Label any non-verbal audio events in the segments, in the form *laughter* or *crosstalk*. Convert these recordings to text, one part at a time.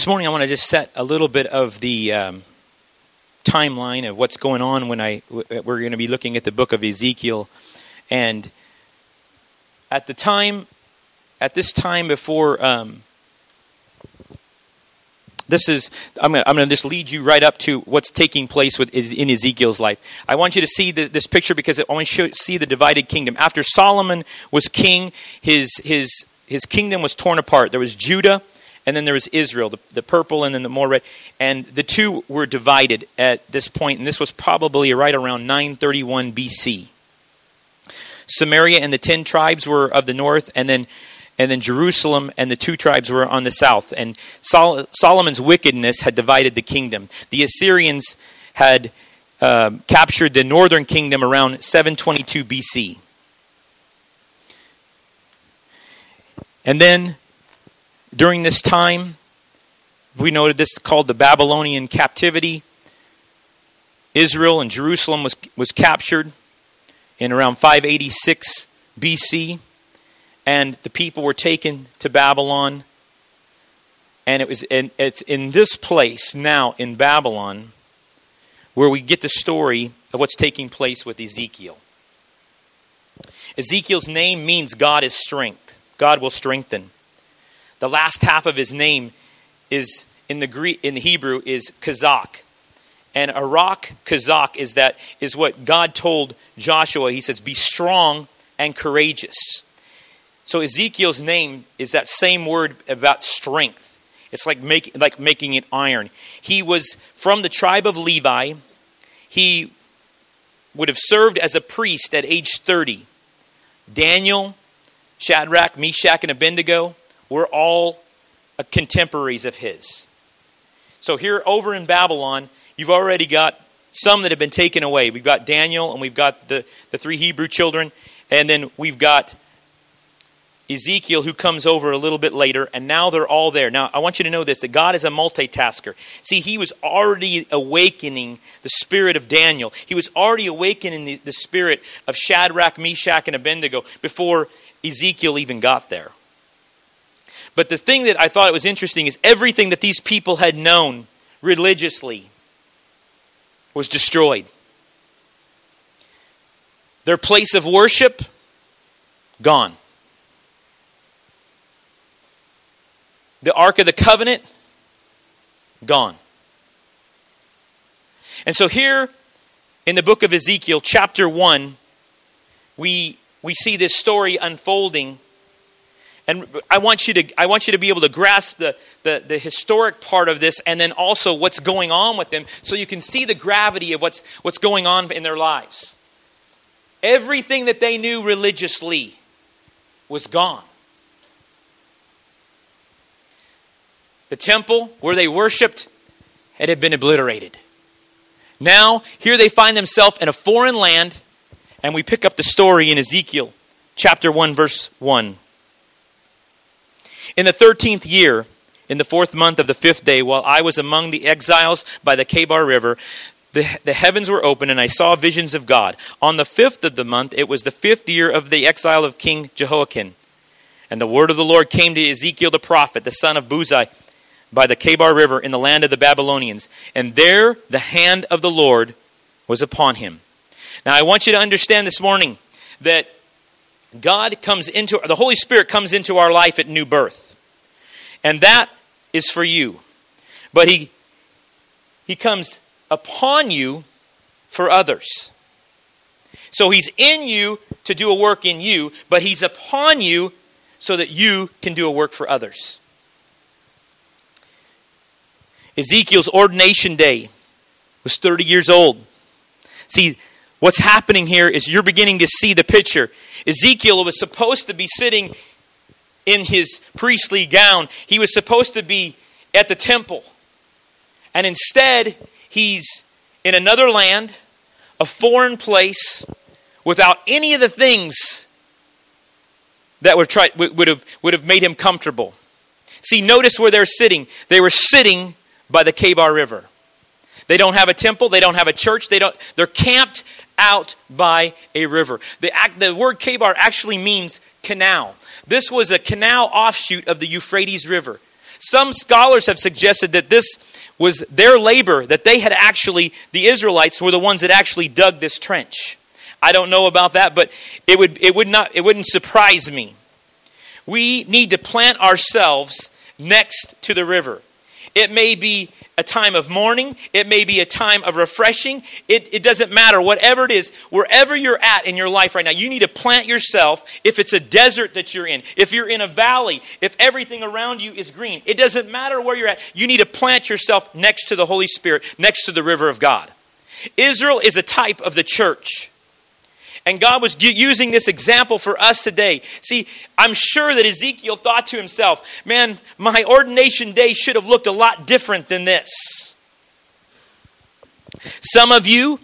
This morning, I want to just set a little bit of the um, timeline of what's going on when I we're going to be looking at the book of Ezekiel, and at the time, at this time before. Um, this is I'm going, to, just lead you right up to what's taking place with in Ezekiel's life. I want you to see the, this picture because I want you to see the divided kingdom. After Solomon was king, his his his kingdom was torn apart. There was Judah, and then there was Israel, the, the purple and then the more red. And the two were divided at this point, and this was probably right around 931 BC. Samaria and the ten tribes were of the north, and then and then Jerusalem and the two tribes were on the south. And Sol- Solomon's wickedness had divided the kingdom. The Assyrians had uh, captured the northern kingdom around 722 BC. And then during this time, we noted this called the Babylonian captivity. Israel and Jerusalem was, was captured in around 586 BC and the people were taken to Babylon. And it was in, it's in this place now in Babylon where we get the story of what's taking place with Ezekiel. Ezekiel's name means God is strength. God will strengthen. The last half of his name is in the Greek in the Hebrew is Kazak. And Arak Kazak is that is what God told Joshua. He says, Be strong and courageous. So Ezekiel's name is that same word about strength. It's like, make, like making it iron. He was from the tribe of Levi. He would have served as a priest at age 30. Daniel, Shadrach, Meshach, and Abednego were all uh, contemporaries of his. So here over in Babylon, you've already got some that have been taken away. We've got Daniel, and we've got the, the three Hebrew children, and then we've got Ezekiel, who comes over a little bit later, and now they're all there. Now, I want you to know this that God is a multitasker. See, he was already awakening the spirit of Daniel, he was already awakening the, the spirit of Shadrach, Meshach, and Abednego before Ezekiel even got there. But the thing that I thought was interesting is everything that these people had known religiously was destroyed. Their place of worship, gone. The Ark of the Covenant, gone. And so here in the book of Ezekiel, chapter 1, we, we see this story unfolding. And I want you to, I want you to be able to grasp the, the, the historic part of this and then also what's going on with them so you can see the gravity of what's, what's going on in their lives. Everything that they knew religiously was gone. The temple where they worshiped it had been obliterated. Now, here they find themselves in a foreign land, and we pick up the story in Ezekiel chapter 1, verse 1. In the thirteenth year, in the fourth month of the fifth day, while I was among the exiles by the Kebar River, the, the heavens were open, and I saw visions of God. On the fifth of the month, it was the fifth year of the exile of King Jehoiakim. And the word of the Lord came to Ezekiel the prophet, the son of Buzi, by the Kebar River in the land of the Babylonians. And there the hand of the Lord was upon him. Now, I want you to understand this morning that God comes into, the Holy Spirit comes into our life at new birth. And that is for you. But He, he comes upon you for others. So He's in you to do a work in you, but He's upon you so that you can do a work for others. Ezekiel's ordination day was 30 years old. See, what's happening here is you're beginning to see the picture. Ezekiel was supposed to be sitting in his priestly gown, he was supposed to be at the temple. And instead, he's in another land, a foreign place, without any of the things that would, try, would, have, would have made him comfortable. See, notice where they're sitting. They were sitting by the Kebar River. They don't have a temple, they don't have a church, they don't, they're camped out by a river. The, the word Kebar actually means canal. This was a canal offshoot of the Euphrates River. Some scholars have suggested that this was their labor, that they had actually, the Israelites were the ones that actually dug this trench. I don't know about that, but it would it would not it wouldn't surprise me. We need to plant ourselves next to the river. It may be a time of mourning. It may be a time of refreshing. It, it doesn't matter. Whatever it is, wherever you're at in your life right now, you need to plant yourself. If it's a desert that you're in, if you're in a valley, if everything around you is green, it doesn't matter where you're at. You need to plant yourself next to the Holy Spirit, next to the river of God. Israel is a type of the church. And God was using this example for us today. See, I'm sure that Ezekiel thought to himself, man, my ordination day should have looked a lot different than this. Some of you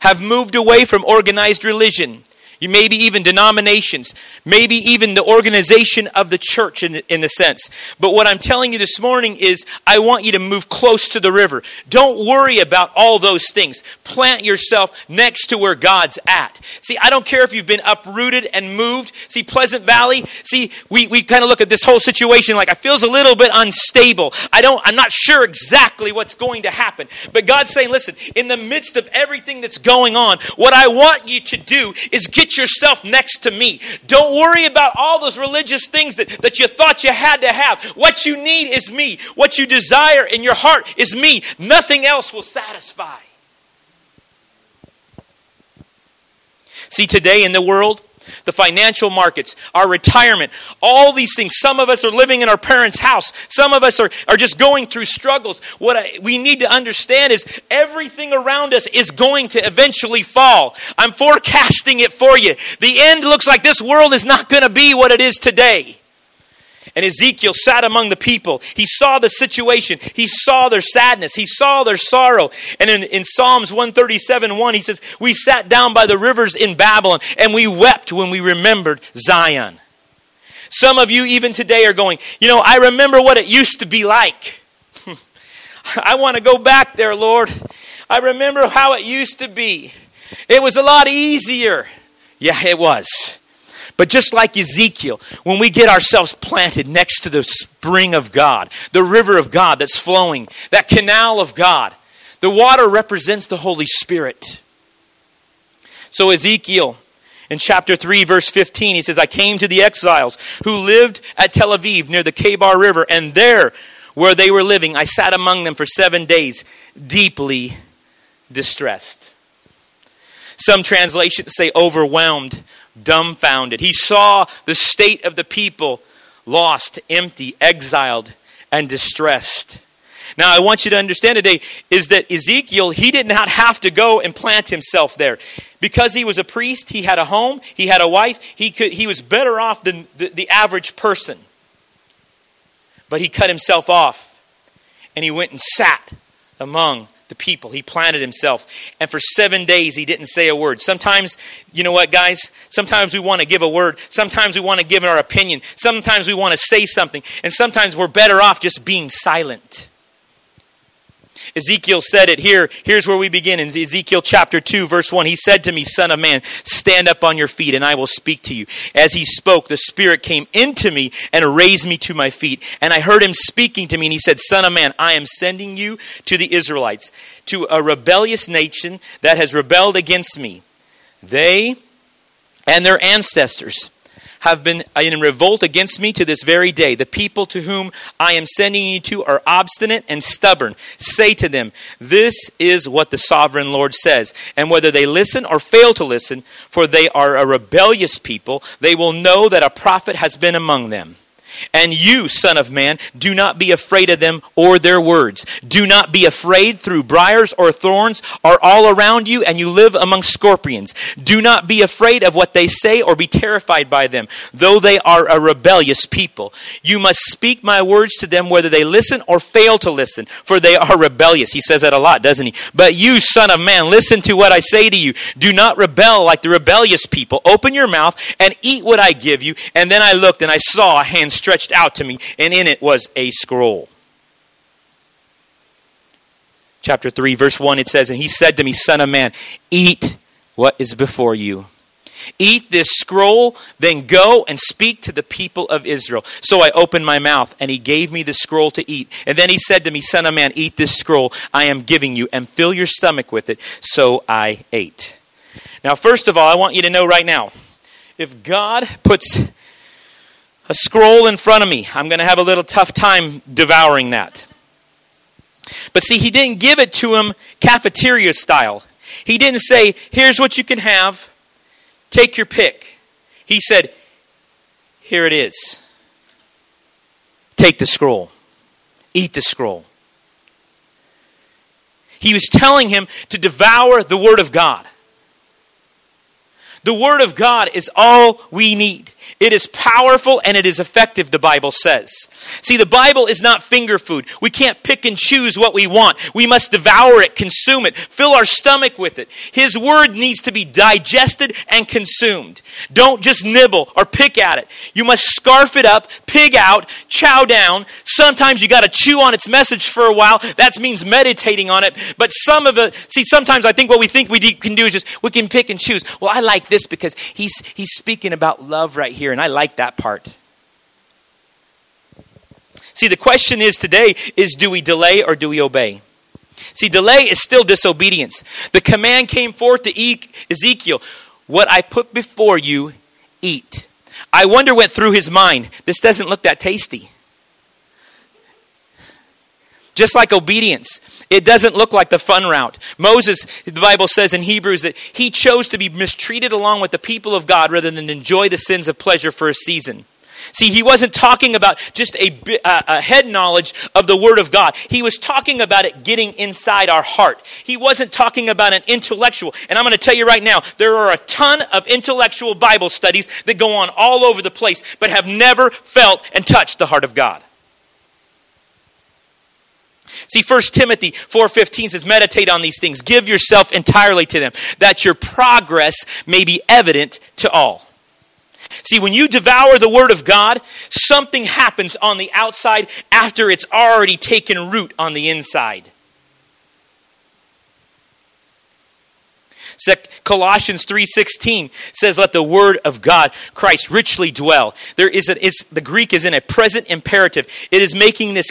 have moved away from organized religion maybe even denominations, maybe even the organization of the church in, in the sense. But what I'm telling you this morning is I want you to move close to the river. Don't worry about all those things. Plant yourself next to where God's at. See, I don't care if you've been uprooted and moved. See, Pleasant Valley, see, we, we kind of look at this whole situation like I feels a little bit unstable. I don't, I'm not sure exactly what's going to happen. But God's saying, listen, in the midst of everything that's going on, what I want you to do is get Get yourself next to me. Don't worry about all those religious things that, that you thought you had to have. What you need is me. What you desire in your heart is me. Nothing else will satisfy. See, today in the world, the financial markets, our retirement, all these things. Some of us are living in our parents' house. Some of us are, are just going through struggles. What I, we need to understand is everything around us is going to eventually fall. I'm forecasting it for you. The end looks like this world is not going to be what it is today. And Ezekiel sat among the people. He saw the situation. He saw their sadness. He saw their sorrow. And in, in Psalms 137 1, he says, We sat down by the rivers in Babylon and we wept when we remembered Zion. Some of you, even today, are going, You know, I remember what it used to be like. *laughs* I want to go back there, Lord. I remember how it used to be. It was a lot easier. Yeah, it was. But just like Ezekiel, when we get ourselves planted next to the spring of God, the river of God that's flowing, that canal of God, the water represents the Holy Spirit. So, Ezekiel, in chapter 3, verse 15, he says, I came to the exiles who lived at Tel Aviv near the Kebar River, and there, where they were living, I sat among them for seven days, deeply distressed. Some translations say overwhelmed dumbfounded. He saw the state of the people lost, empty, exiled, and distressed. Now, I want you to understand today is that Ezekiel, he did not have to go and plant himself there. Because he was a priest, he had a home, he had a wife, he, could, he was better off than the, the average person. But he cut himself off and he went and sat among the people. He planted himself. And for seven days, he didn't say a word. Sometimes, you know what, guys? Sometimes we want to give a word. Sometimes we want to give our opinion. Sometimes we want to say something. And sometimes we're better off just being silent. Ezekiel said it here. Here's where we begin in Ezekiel chapter 2, verse 1. He said to me, Son of man, stand up on your feet, and I will speak to you. As he spoke, the Spirit came into me and raised me to my feet. And I heard him speaking to me, and he said, Son of man, I am sending you to the Israelites, to a rebellious nation that has rebelled against me. They and their ancestors have been in revolt against me to this very day. The people to whom I am sending you to are obstinate and stubborn. Say to them, This is what the sovereign Lord says. And whether they listen or fail to listen, for they are a rebellious people, they will know that a prophet has been among them. And you, Son of Man, do not be afraid of them or their words. Do not be afraid through briars or thorns are all around you, and you live among scorpions. Do not be afraid of what they say or be terrified by them, though they are a rebellious people. You must speak my words to them whether they listen or fail to listen, for they are rebellious. He says that a lot, doesn't he? But you, Son of Man, listen to what I say to you. Do not rebel like the rebellious people. Open your mouth and eat what I give you. And then I looked and I saw a hand stretched out to me, and in it was a scroll. Chapter 3, verse 1, it says, And he said to me, Son of man, eat what is before you, Eat this scroll, then go and speak to the people of Israel. So I opened my mouth, and he gave me the scroll to eat. And then he said to me, Son of man, eat this scroll I am giving you, and fill your stomach with it. So I ate. Now, first of all, I want you to know right now if God puts a scroll in front of me, I'm going to have a little tough time devouring that. But see, he didn't give it to him cafeteria style. He didn't say, here's what you can have, take your pick. He said, here it is. Take the scroll, eat the scroll. He was telling him to devour the Word of God. The Word of God is all we need. It is powerful and it is effective, the Bible says. See, the Bible is not finger food. We can't pick and choose what we want. We must devour it, consume it, fill our stomach with it. His Word needs to be digested and consumed. Don't just nibble or pick at it. You must scarf it up, pig out, chow down. Sometimes you got to chew on its message for a while. That means meditating on it. But some of it, see, sometimes I think what we think we can do is just we can pick and choose. Well, I like this because he's, he's speaking about love right here here, and I like that part. See, the question is today is do we delay or do we obey? See, delay is still disobedience. The command came forth to Ezekiel, What I put before you, eat. I wonder what through his mind. This doesn't look that tasty. Just like obedience, it doesn't look like the fun route. Moses, the Bible says in Hebrews that he chose to be mistreated along with the people of God rather than enjoy the sins of pleasure for a season. See, he wasn't talking about just a, a, head knowledge of the Word of God. He was talking about it getting inside our heart. He wasn't talking about an intellectual. And I'm going to tell you right now, there are a ton of intellectual Bible studies that go on all over the place, but have never felt and touched the heart of God. See, 1 Timothy 4.15 says, meditate on these things. Give yourself entirely to them, that your progress may be evident to all. See, when you devour the Word of God, something happens on the outside after it's already taken root on the inside. Colossians 3:16 says let the word of God Christ richly dwell. There is a, is, the Greek is in a present imperative. It is making this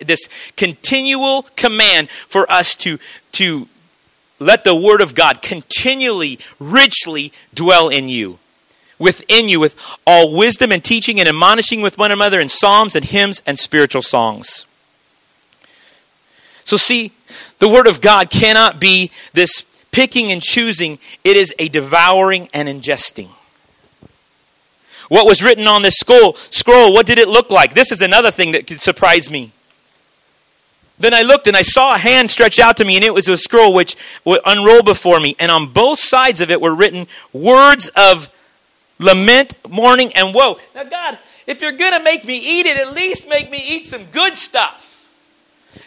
this continual command for us to to let the word of God continually richly dwell in you within you with all wisdom and teaching and admonishing with one another in psalms and hymns and spiritual songs. So, see, the Word of God cannot be this picking and choosing, it is a devouring and ingesting. What was written on this scroll, scroll, what did it look like? This is another thing that could surprise me. Then I looked and I saw a hand stretch out to me, and it was a scroll which would unroll before me. And on both sides of it were written words of lament, mourning, and woe. Now, God, if you're going to make me eat it, at least make me eat some good stuff.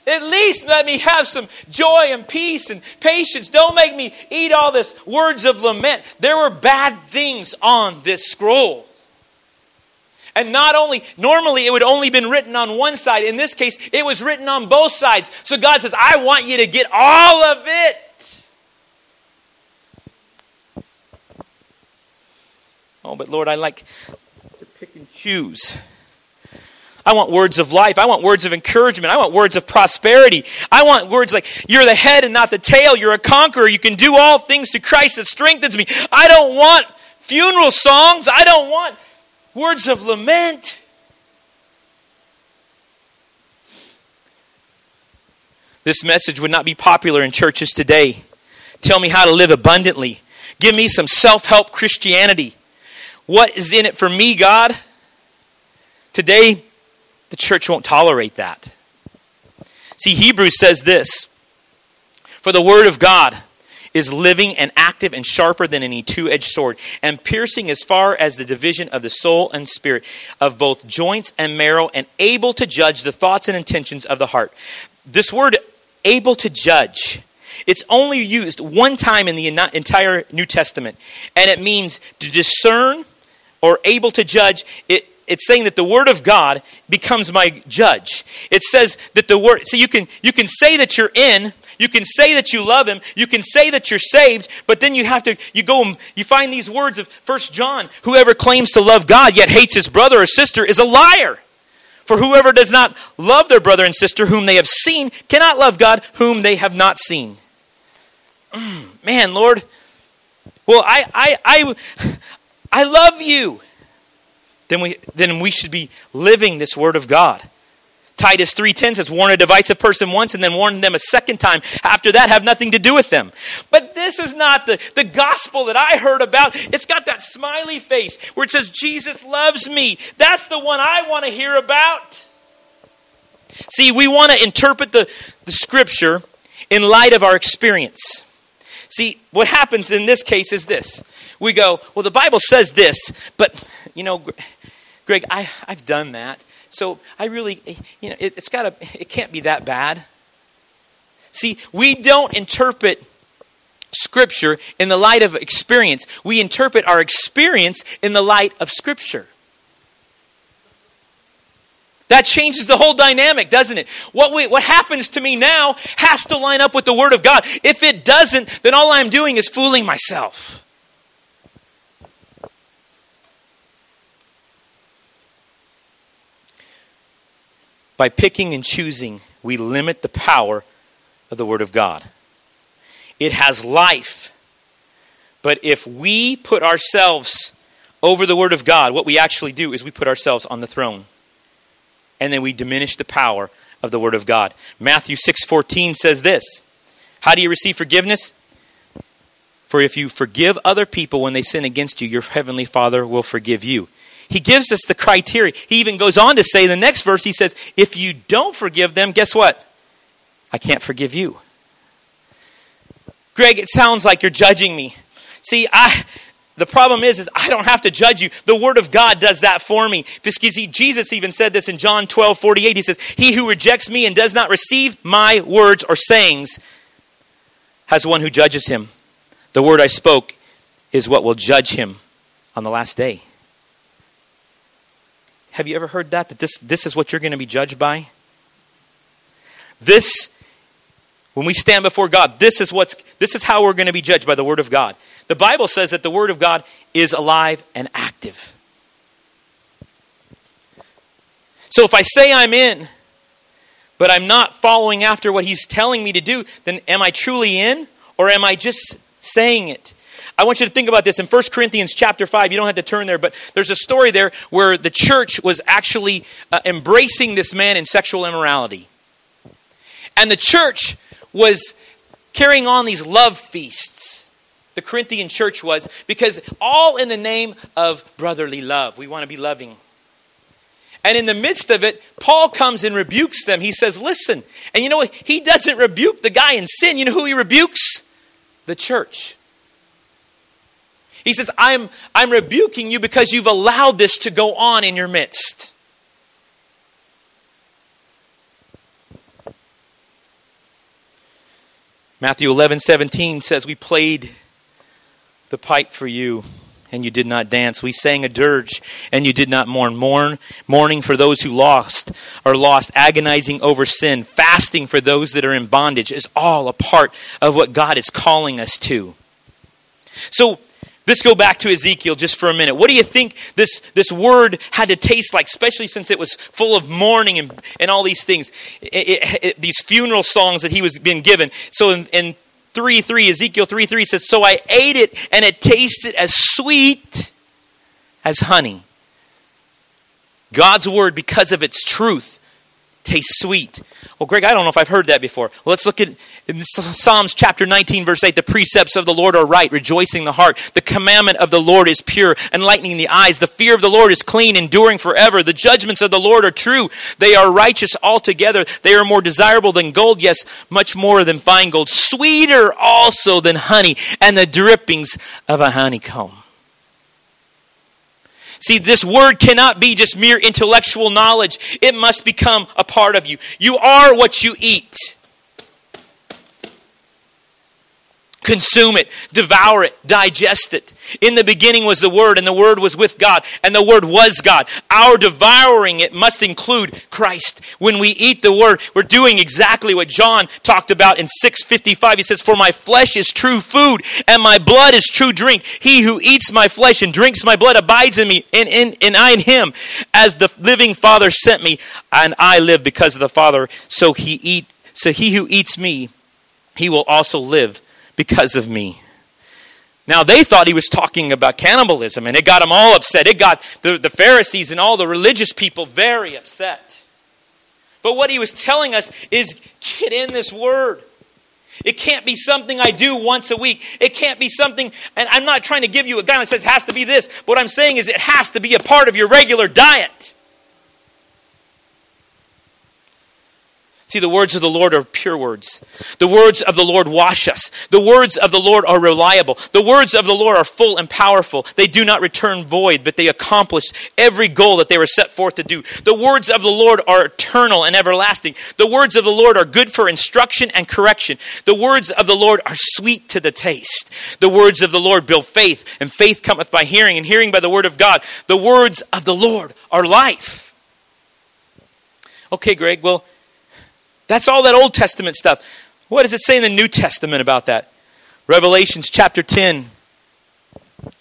At least let me have some joy and peace and patience. Don't make me eat all this words of lament. There were bad things on this scroll. And not only, normally it would only been written on one side. In this case, it was written on both sides. So God says, I want you to get all of it. Oh, but Lord, I like to pick and choose. I want words of life. I want words of encouragement. I want words of prosperity. I want words like, you're the head and not the tail. You're a conqueror. You can do all things to Christ that strengthens me. I don't want funeral songs. I don't want words of lament. This message would not be popular in churches today. Tell me how to live abundantly. Give me some self help Christianity. What is in it for me, God? Today, the church won't tolerate that. See, Hebrews says this For the word of God is living and active and sharper than any two edged sword, and piercing as far as the division of the soul and spirit, of both joints and marrow, and able to judge the thoughts and intentions of the heart. This word, able to judge, it's only used one time in the entire New Testament, and it means to discern or able to judge. It, it's saying that the word of God becomes my judge. It says that the word so you can you can say that you're in, You can say that you love him. You can say that you're saved, but then you have to, you go and you find these words of First John whoever claims to love God yet hates his brother or sister is a liar. For whoever does not love their brother and sister whom they have seen cannot love God whom they have not seen. *clears throat* Man, Lord, well, I, I, I, I love you. Then we, then we should be living this word of God. Titus 3:10 says, warn a divisive person once and then warn them a second time. After that, have nothing to do with them. But this is not the, the gospel that I heard about. It's got that smiley face where it says, Jesus loves me. That's the one I want to hear about. See, we want to interpret the, the scripture in light of our experience. See, what happens in this case is this. We go, well, the Bible says this, but, you know, Greg, I, I've done that. So I really, you know, it, it's got to, it can't be that bad. See, we don't interpret Scripture in the light of experience. We interpret our experience in the light of Scripture. That changes the whole dynamic, doesn't it? What, we, what happens to me now has to line up with the Word of God. If it doesn't, then all I'm doing is fooling myself. By picking and choosing, we limit the power of the Word of God. It has life. But if we put ourselves over the Word of God, what we actually do is we put ourselves on the throne and then we diminish the power of the word of God. Matthew 6:14 says this. How do you receive forgiveness? For if you forgive other people when they sin against you, your heavenly Father will forgive you. He gives us the criteria. He even goes on to say in the next verse, he says, If you don't forgive them, guess what? I can't forgive you. Greg, it sounds like you're judging me. See, I, the problem is, is I don't have to judge you. The Word of God does that for me. Because he, Jesus even said this in John 12, 48. He says, He who rejects me and does not receive my words or sayings has one who judges him. The word I spoke is what will judge him on the last day. Have you ever heard that? That this, this is what you're going to be judged by? This, when we stand before God, this is what's this is how we're going to be judged by the Word of God. The Bible says that the Word of God is alive and active. So if I say I'm in, but I'm not following after what He's telling me to do, then am I truly in or am I just saying it? I want you to think about this in 1 Corinthians chapter 5. You don't have to turn there, but there's a story there where the church was actually uh, embracing this man in sexual immorality. And the church was carrying on these love feasts the Corinthian church was, because all in the name of brotherly love. We want to be loving. And in the midst of it, Paul comes and rebukes them. He says, Listen. And you know what? He doesn't rebuke the guy in sin. You know who he rebukes? The church. He says, I'm, I'm rebuking you because you've allowed this to go on in your midst. Matthew 11, 17 says, We played the pipe for you, and you did not dance. We sang a dirge, and you did not mourn. Mourn, mourning for those who lost are lost, agonizing over sin, fasting for those that are in bondage is all a part of what God is calling us to. So let's go back to Ezekiel just for a minute. What do you think this, this word had to taste like, especially since it was full of mourning and, and all these things, it, it, it, these funeral songs that he was being given. So in, in 3 3, Ezekiel 3 3 says, So I ate it, and it tasted as sweet as honey. God's word, because of its truth, tastes sweet. Well, Greg, I don't know if I've heard that before. Well, let's look at Psalms chapter 19, verse 8. The precepts of the Lord are right, rejoicing the heart. The commandment of the Lord is pure, enlightening the eyes. The fear of the Lord is clean, enduring forever. The judgments of the Lord are true. They are righteous altogether. They are more desirable than gold, yes, much more than fine gold. Sweeter also than honey, and the drippings of a honeycomb. See, this word cannot be just mere intellectual knowledge. It must become a part of you. You are what you eat. Consume it, devour it, digest it. In the beginning was the Word, and the Word was with God, and the Word was God. Our devouring it must include Christ. When we eat the Word, we're doing exactly what John talked about in 655. He says, For my flesh is true food, and my blood is true drink. He who eats my flesh and drinks my blood abides in me, and, and, and I in him. As the living Father sent me, and I live because of the Father, so he eat so he who eats me, he will also live because of me. Now, they thought he was talking about cannibalism, and it got them all upset. It got the, the Pharisees and all the religious people very upset. But what he was telling us is get in this word. It can't be something I do once a week. It can't be something, and I'm not trying to give you a guy that says it has to be this. What I'm saying is it has to be a part of your regular diet. See, the words of the Lord are pure words. The words of the Lord wash us. The words of the Lord are reliable. The words of the Lord are full and powerful. They do not return void, but they accomplish every goal that they were set forth to do. The words of the Lord are eternal and everlasting. The words of the Lord are good for instruction and correction. The words of the Lord are sweet to the taste. The words of the Lord build faith, and faith cometh by hearing, and hearing by the word of God. The words of the Lord are life. Okay, Greg, well, that's all that Old Testament stuff. What does it say in the New Testament about that? Revelations chapter 10.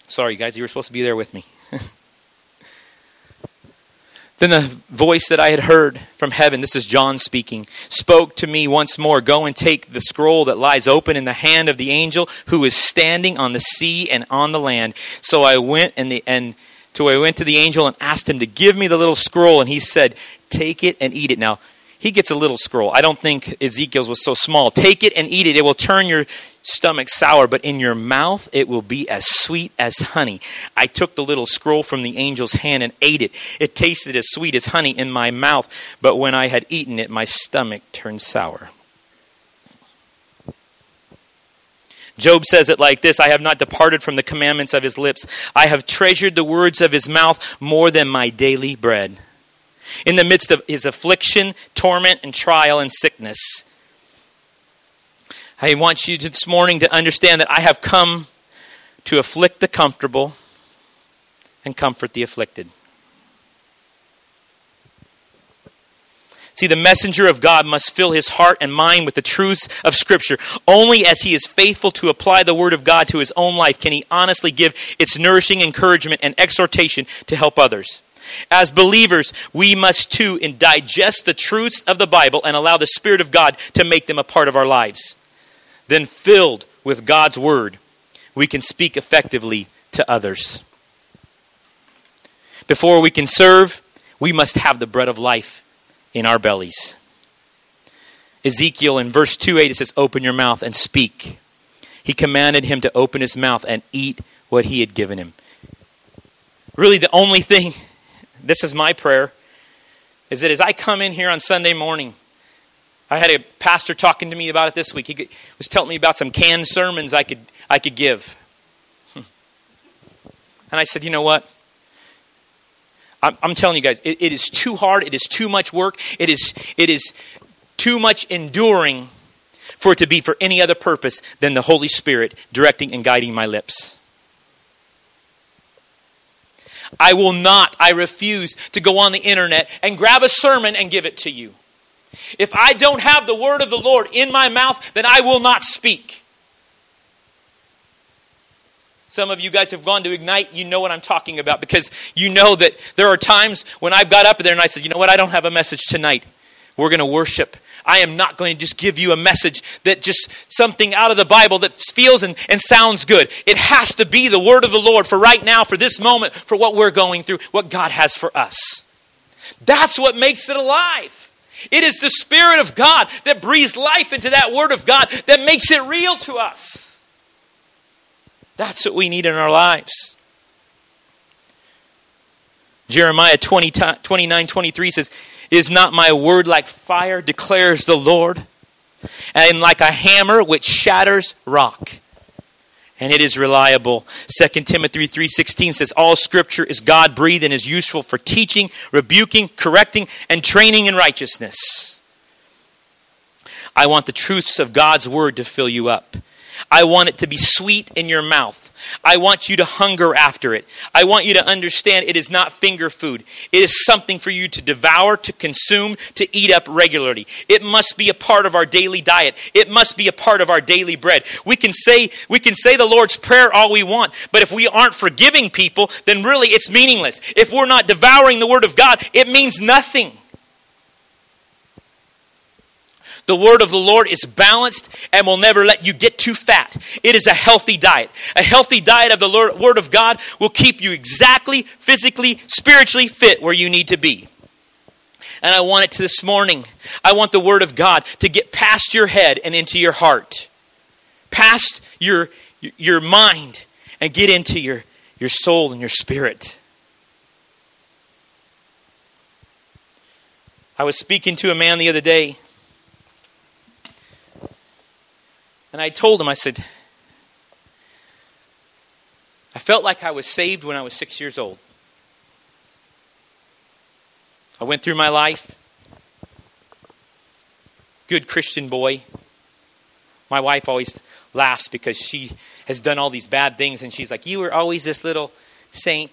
Sorry, guys, you were supposed to be there with me. *laughs* then the voice that I had heard from heaven, this is John speaking, spoke to me once more Go and take the scroll that lies open in the hand of the angel who is standing on the sea and on the land. So I went and the and so I went to the angel and asked him to give me the little scroll, and he said, Take it and eat it. Now, he gets a little scroll. I don't think Ezekiel's was so small. Take it and eat it. It will turn your stomach sour, but in your mouth it will be as sweet as honey. I took the little scroll from the angel's hand and ate it. It tasted as sweet as honey in my mouth, but when I had eaten it, my stomach turned sour. Job says it like this I have not departed from the commandments of his lips. I have treasured the words of his mouth more than my daily bread in the midst of his affliction, torment, and trial and sickness. I want you this morning to understand that I have come to afflict the comfortable and comfort the afflicted. See, the messenger of God must fill his heart and mind with the truths of Scripture. Only as he is faithful to apply the Word of God to his own life can he honestly give its nourishing encouragement and exhortation to help others. As believers, we must too digest the truths of the Bible and allow the Spirit of God to make them a part of our lives. Then, filled with God's Word, we can speak effectively to others. Before we can serve, we must have the bread of life in our bellies. Ezekiel in verse 2 8 it says, Open your mouth and speak. He commanded him to open his mouth and eat what he had given him. Really, the only thing this is my prayer, is that as I come in here on Sunday morning, I had a pastor talking to me about it this week. He was telling me about some canned sermons I could, I could give. Hmm. And I said, you know what? I'm, I'm telling you guys, it, it is too hard. It is too much work. It is, it is too much enduring for it to be for any other purpose than the Holy Spirit directing and guiding my lips. I will not, I refuse to go on the internet and grab a sermon and give it to you. If I don't have the word of the Lord in my mouth, then I will not speak. Some of you guys have gone to Ignite, you know what I'm talking about because you know that there are times when I've got up there and I said, you know what, I don't have a message tonight. We're going to worship I am not going to just give you a message that just something out of the Bible that feels and, and sounds good. It has to be the word of the Lord for right now, for this moment, for what we're going through, what God has for us. That's what makes it alive. It is the Spirit of God that breathes life into that Word of God that makes it real to us. That's what we need in our lives. Jeremiah 20, 29 23 says, is not my word like fire, declares the Lord, and like a hammer which shatters rock? And it is reliable. 2 Timothy 3.16 says, All scripture is God-breathed and is useful for teaching, rebuking, correcting, and training in righteousness. I want the truths of God's word to fill you up. I want it to be sweet in your mouth. I want you to hunger after it. I want you to understand it is not finger food. It is something for you to devour, to consume, to eat up regularly. It must be a part of our daily diet. It must be a part of our daily bread. We can say we can say the Lord's prayer all we want, but if we aren't forgiving people, then really it's meaningless. If we're not devouring the word of God, it means nothing. The word of the Lord is balanced and will never let you get too fat. It is a healthy diet. A healthy diet of the Lord, word of God will keep you exactly, physically, spiritually fit where you need to be. And I want it to this morning. I want the word of God to get past your head and into your heart, past your, your mind, and get into your, your soul and your spirit. I was speaking to a man the other day And I told him, I said, I felt like I was saved when I was six years old. I went through my life, good Christian boy. My wife always laughs because she has done all these bad things, and she's like, You were always this little saint.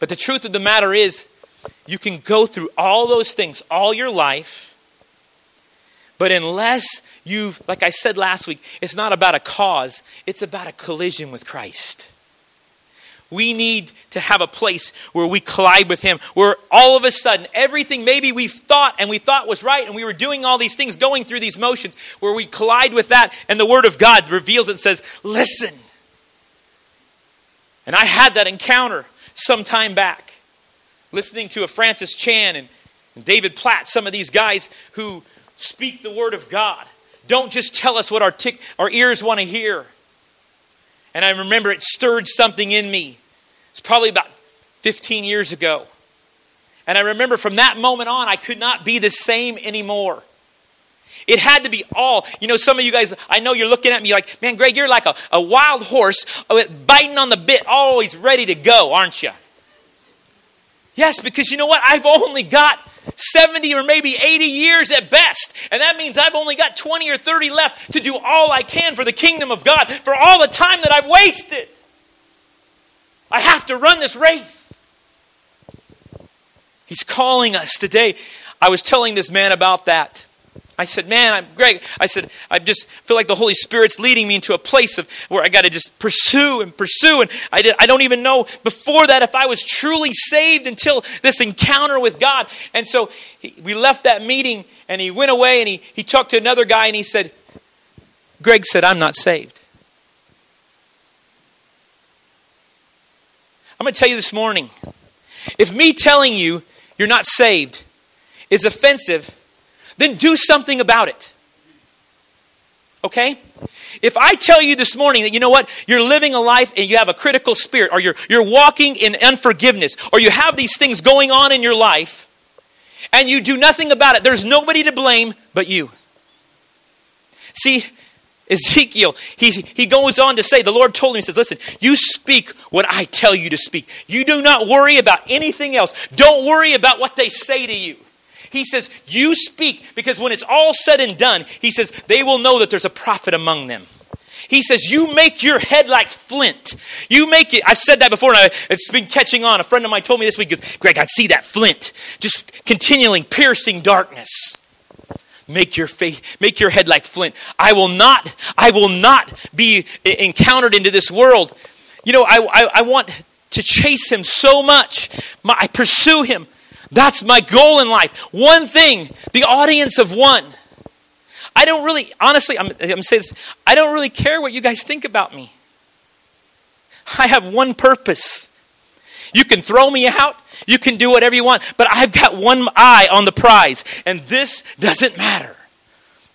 But the truth of the matter is, you can go through all those things all your life but unless you've, like I said last week, it's not about a cause, it's about a collision with Christ. We need to have a place where we collide with Him, where all of a sudden everything maybe we've thought and we thought was right and we were doing all these things, going through these motions, where we collide with that and the Word of God reveals and says, Listen. And I had that encounter some time back, listening to a Francis Chan and David Platt, some of these guys who Speak the word of God. Don't just tell us what our, tick, our ears want to hear. And I remember it stirred something in me. It's probably about 15 years ago. And I remember from that moment on, I could not be the same anymore. It had to be all. You know, some of you guys, I know you're looking at me like, man, Greg, you're like a, a wild horse uh, biting on the bit, always ready to go, aren't you? Yes, because you know what? I've only got 70 or maybe 80 years at best. And that means I've only got 20 or 30 left to do all I can for the kingdom of God, for all the time that I've wasted. I have to run this race. He's calling us today. I was telling this man about that. I said, man, I'm Greg. I said, I just feel like the Holy Spirit's leading me into a place of where I got to just pursue and pursue. And I, did, I don't even know before that if I was truly saved until this encounter with God. And so he, we left that meeting and he went away and he, he talked to another guy and he said, Greg said, I'm not saved. I'm going to tell you this morning if me telling you you're not saved is offensive, then do something about it. Okay? If I tell you this morning that you know what, you're living a life and you have a critical spirit, or you're, you're walking in unforgiveness, or you have these things going on in your life, and you do nothing about it, there's nobody to blame but you. See, Ezekiel, he, he goes on to say, the Lord told him, he says, Listen, you speak what I tell you to speak. You do not worry about anything else. Don't worry about what they say to you. He says, You speak, because when it's all said and done, he says, they will know that there's a prophet among them. He says, You make your head like flint. You make it. I've said that before, and I, it's been catching on. A friend of mine told me this week, goes, Greg, I see that flint just continually piercing darkness. Make your face, make your head like flint. I will not, I will not be encountered into this world. You know, I, I, I want to chase him so much. My, I pursue him. That's my goal in life. One thing, the audience of one. I don't really, honestly, I'm, I'm saying this, I don't really care what you guys think about me. I have one purpose. You can throw me out, you can do whatever you want, but I've got one eye on the prize, and this doesn't matter.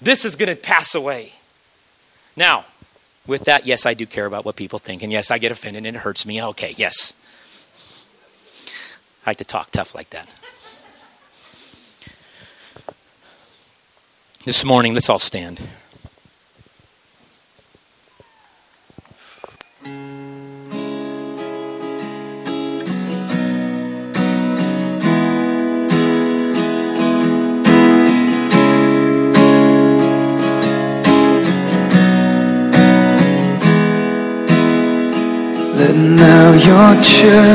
This is going to pass away. Now, with that, yes, I do care about what people think, and yes, I get offended and it hurts me. Okay, yes. I like to talk tough like that. This morning, let's all stand. Let now your church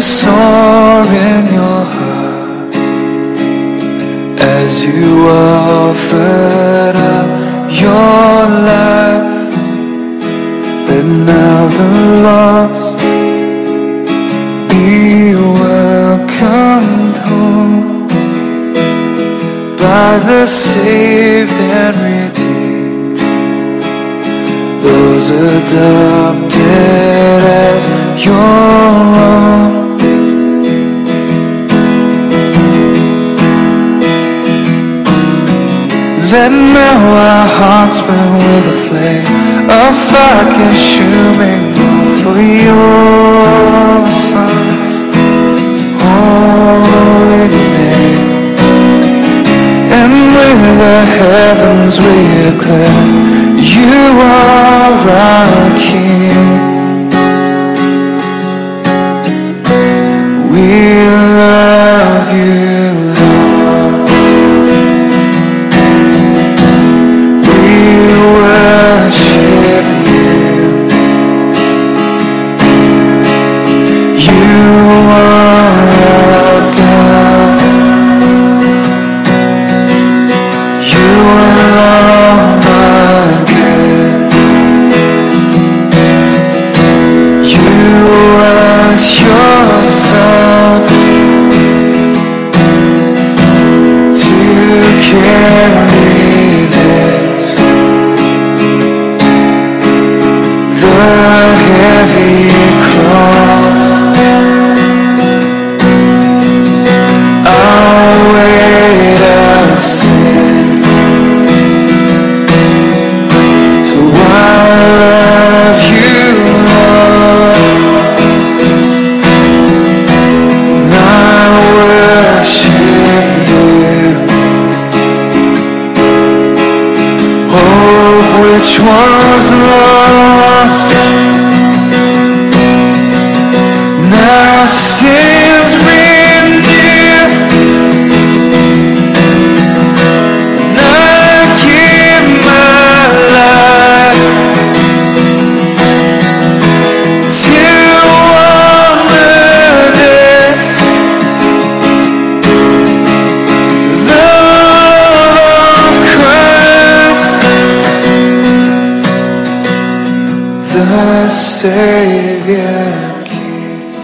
soar in your heart as you offered up your life. Let now the lost be welcomed home by the saved and redeemed. Those adopted as your own. Let now our hearts burn with a flame of fire consuming love for your Son's holy name. And with the heavens we declare, you are our King. Carry this the heavy was lost. Now sins Savior King.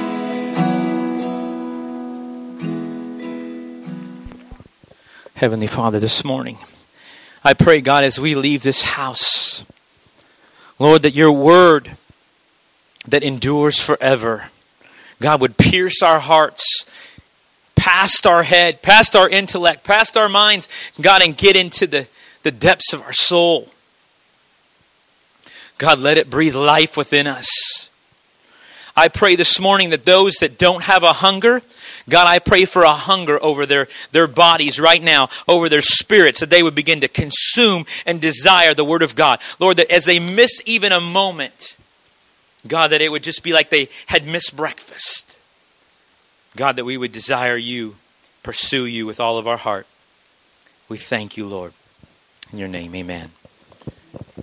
Heavenly Father, this morning, I pray, God, as we leave this house, Lord, that your word that endures forever, God, would pierce our hearts, past our head, past our intellect, past our minds, God, and get into the, the depths of our soul. God, let it breathe life within us. I pray this morning that those that don't have a hunger, God, I pray for a hunger over their, their bodies right now, over their spirits, that they would begin to consume and desire the Word of God. Lord, that as they miss even a moment, God, that it would just be like they had missed breakfast. God, that we would desire you, pursue you with all of our heart. We thank you, Lord. In your name, amen.